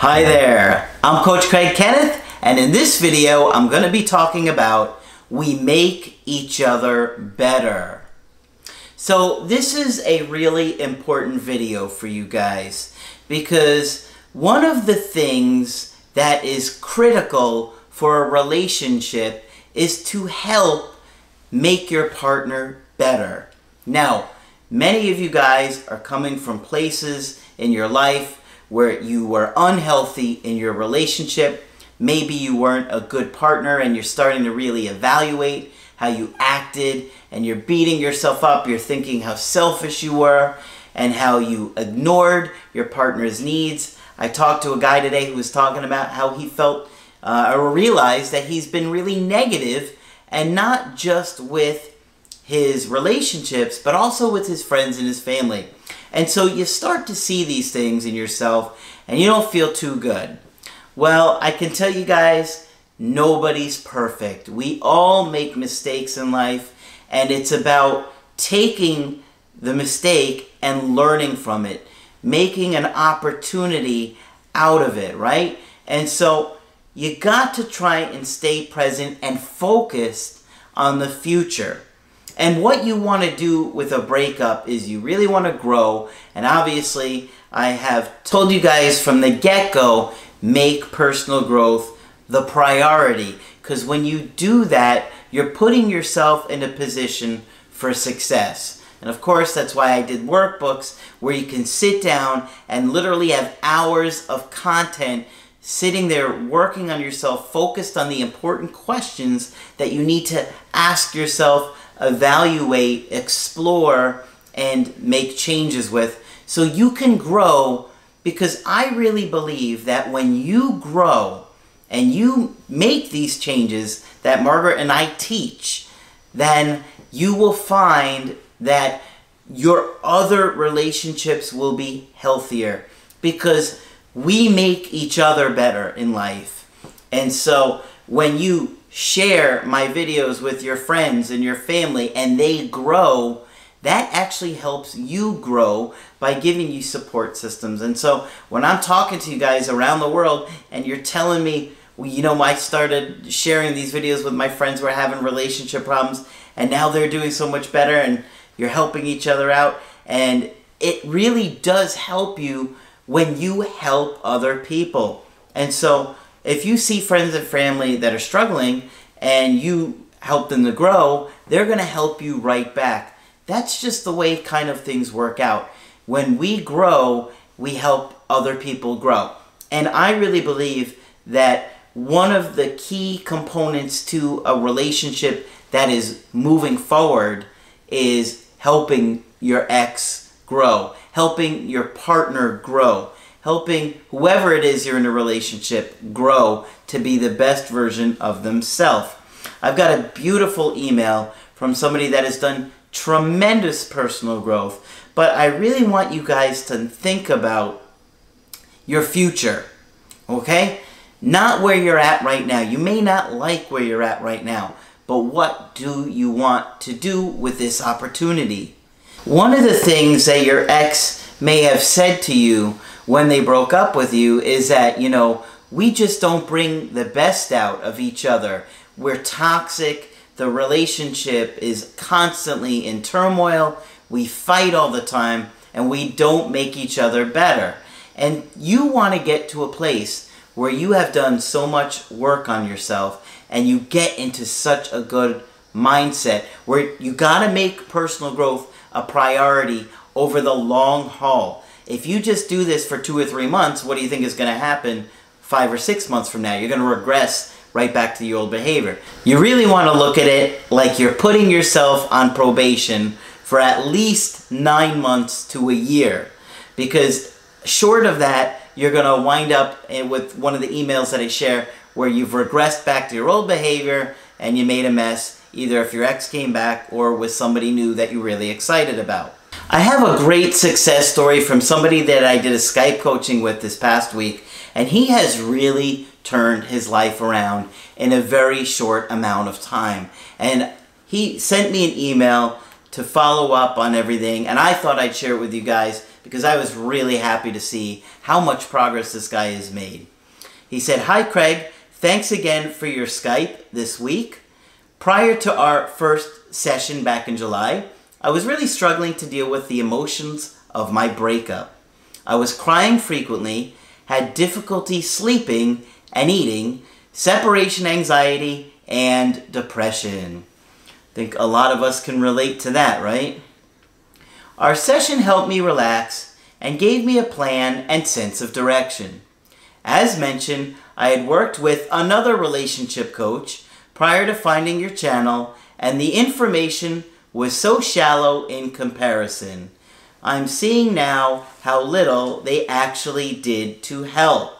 Hi there, I'm Coach Craig Kenneth, and in this video, I'm going to be talking about we make each other better. So, this is a really important video for you guys because one of the things that is critical for a relationship is to help make your partner better. Now, many of you guys are coming from places in your life where you were unhealthy in your relationship. Maybe you weren't a good partner and you're starting to really evaluate how you acted and you're beating yourself up. You're thinking how selfish you were and how you ignored your partner's needs. I talked to a guy today who was talking about how he felt uh, or realized that he's been really negative and not just with his relationships, but also with his friends and his family. And so you start to see these things in yourself and you don't feel too good. Well, I can tell you guys, nobody's perfect. We all make mistakes in life, and it's about taking the mistake and learning from it, making an opportunity out of it, right? And so you got to try and stay present and focused on the future. And what you want to do with a breakup is you really want to grow. And obviously, I have told you guys from the get go make personal growth the priority. Because when you do that, you're putting yourself in a position for success. And of course, that's why I did workbooks where you can sit down and literally have hours of content sitting there working on yourself, focused on the important questions that you need to ask yourself evaluate, explore, and make changes with so you can grow because I really believe that when you grow and you make these changes that Margaret and I teach, then you will find that your other relationships will be healthier because we make each other better in life. And so when you share my videos with your friends and your family and they grow, that actually helps you grow by giving you support systems. And so when I'm talking to you guys around the world and you're telling me, well, you know, I started sharing these videos with my friends who are having relationship problems and now they're doing so much better and you're helping each other out. And it really does help you when you help other people. And so if you see friends and family that are struggling and you help them to grow, they're going to help you right back. That's just the way kind of things work out. When we grow, we help other people grow. And I really believe that one of the key components to a relationship that is moving forward is helping your ex grow, helping your partner grow helping whoever it is you're in a relationship grow to be the best version of themselves. I've got a beautiful email from somebody that has done tremendous personal growth, but I really want you guys to think about your future, okay? Not where you're at right now. You may not like where you're at right now, but what do you want to do with this opportunity? One of the things that your ex may have said to you when they broke up with you is that, you know, we just don't bring the best out of each other. We're toxic. The relationship is constantly in turmoil. We fight all the time and we don't make each other better. And you want to get to a place where you have done so much work on yourself and you get into such a good mindset where you got to make personal growth a priority over the long haul. If you just do this for two or three months, what do you think is going to happen five or six months from now? You're going to regress right back to the old behavior. You really want to look at it like you're putting yourself on probation for at least nine months to a year. Because short of that, you're going to wind up eh, with one of the emails that I share where you've regressed back to your old behavior and you made a mess, either if your ex came back or with somebody new that you're really excited about. I have a great success story from somebody that I did a Skype coaching with this past week, and he has really turned his life around in a very short amount of time. And he sent me an email to follow up on everything, and I thought I'd share it with you guys because I was really happy to see how much progress this guy has made. He said, Hi, Craig. Thanks again for your Skype this week. Prior to our first session back in July, I was really struggling to deal with the emotions of my breakup. I was crying frequently, had difficulty sleeping and eating, separation anxiety, and depression. I think a lot of us can relate to that, right? Our session helped me relax and gave me a plan and sense of direction. As mentioned, I had worked with another relationship coach prior to finding your channel, and the information was so shallow in comparison. I'm seeing now how little they actually did to help.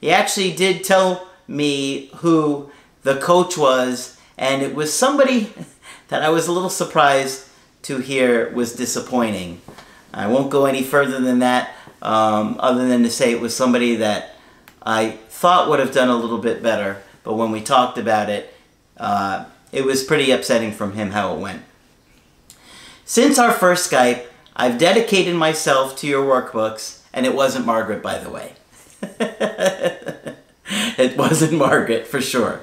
He actually did tell me who the coach was, and it was somebody that I was a little surprised to hear was disappointing. I won't go any further than that, um, other than to say it was somebody that I thought would have done a little bit better, but when we talked about it, uh, it was pretty upsetting from him how it went. Since our first Skype, I've dedicated myself to your workbooks, and it wasn't Margaret, by the way. it wasn't Margaret, for sure.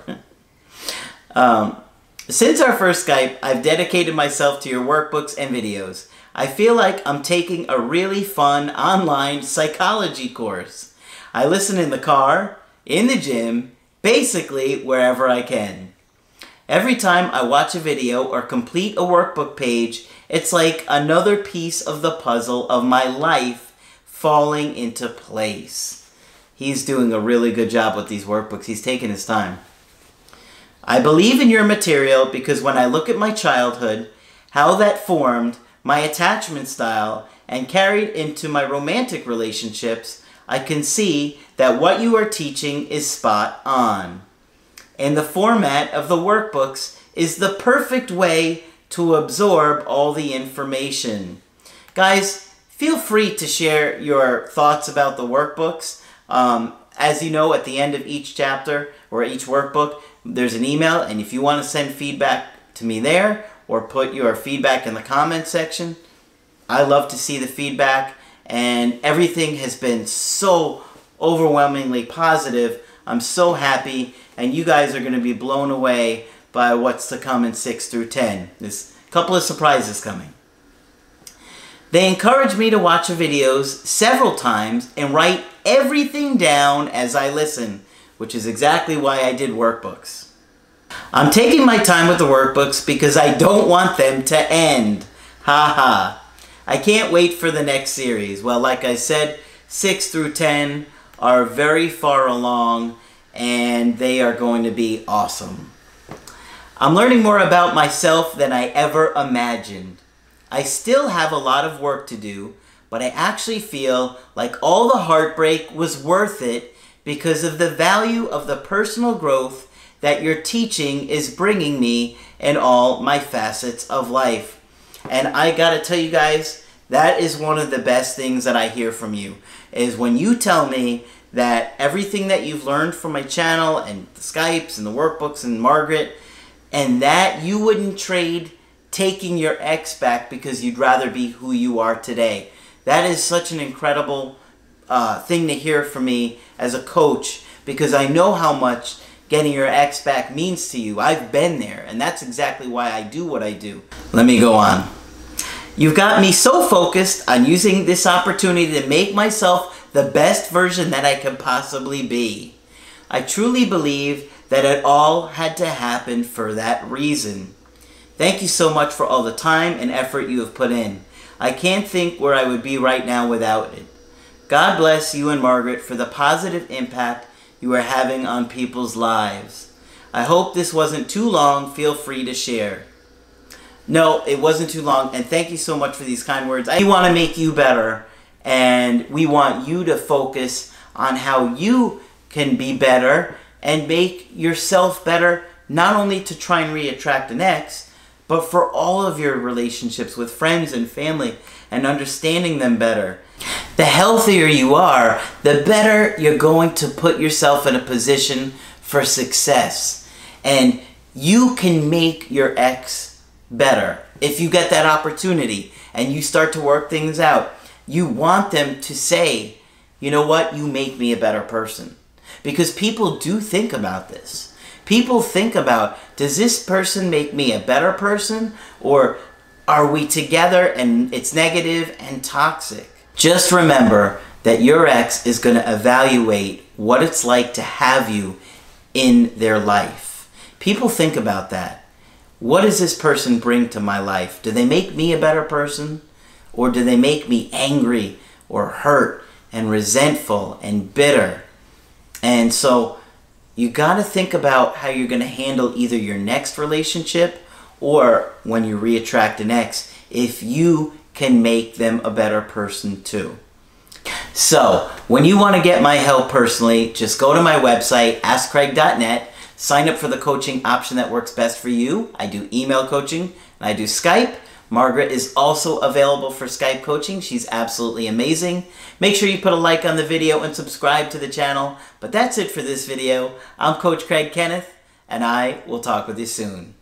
Um, since our first Skype, I've dedicated myself to your workbooks and videos. I feel like I'm taking a really fun online psychology course. I listen in the car, in the gym, basically wherever I can. Every time I watch a video or complete a workbook page, it's like another piece of the puzzle of my life falling into place. He's doing a really good job with these workbooks. He's taking his time. I believe in your material because when I look at my childhood, how that formed my attachment style and carried into my romantic relationships, I can see that what you are teaching is spot on. And the format of the workbooks is the perfect way to absorb all the information. Guys, feel free to share your thoughts about the workbooks. Um, as you know, at the end of each chapter or each workbook, there's an email, and if you want to send feedback to me there or put your feedback in the comment section, I love to see the feedback, and everything has been so overwhelmingly positive. I'm so happy, and you guys are going to be blown away by what's to come in 6 through 10. There's a couple of surprises coming. They encourage me to watch the videos several times and write everything down as I listen which is exactly why I did workbooks. I'm taking my time with the workbooks because I don't want them to end. Ha ha. I can't wait for the next series. Well, like I said, 6 through 10 are very far along and they are going to be awesome. I'm learning more about myself than I ever imagined. I still have a lot of work to do, but I actually feel like all the heartbreak was worth it because of the value of the personal growth that your teaching is bringing me in all my facets of life. And I got to tell you guys, that is one of the best things that I hear from you is when you tell me that everything that you've learned from my channel and the Skypes and the workbooks and Margaret and that you wouldn't trade taking your ex back because you'd rather be who you are today. That is such an incredible uh, thing to hear from me as a coach because I know how much getting your ex back means to you. I've been there, and that's exactly why I do what I do. Let me go on. You've got me so focused on using this opportunity to make myself the best version that I could possibly be. I truly believe that it all had to happen for that reason. Thank you so much for all the time and effort you have put in. I can't think where I would be right now without it. God bless you and Margaret for the positive impact you are having on people's lives. I hope this wasn't too long. Feel free to share. No, it wasn't too long, and thank you so much for these kind words. I want to make you better, and we want you to focus on how you can be better and make yourself better, not only to try and reattract an ex, but for all of your relationships with friends and family and understanding them better. The healthier you are, the better you're going to put yourself in a position for success. And you can make your ex better if you get that opportunity and you start to work things out. You want them to say, you know what, you make me a better person. Because people do think about this. People think about, does this person make me a better person? Or are we together and it's negative and toxic? Just remember that your ex is going to evaluate what it's like to have you in their life. People think about that. What does this person bring to my life? Do they make me a better person? Or do they make me angry or hurt and resentful and bitter? And so you got to think about how you're going to handle either your next relationship or when you reattract an ex if you can make them a better person too. So, when you want to get my help personally, just go to my website, askcraig.net, sign up for the coaching option that works best for you. I do email coaching and I do Skype. Margaret is also available for Skype coaching. She's absolutely amazing. Make sure you put a like on the video and subscribe to the channel. But that's it for this video. I'm Coach Craig Kenneth, and I will talk with you soon.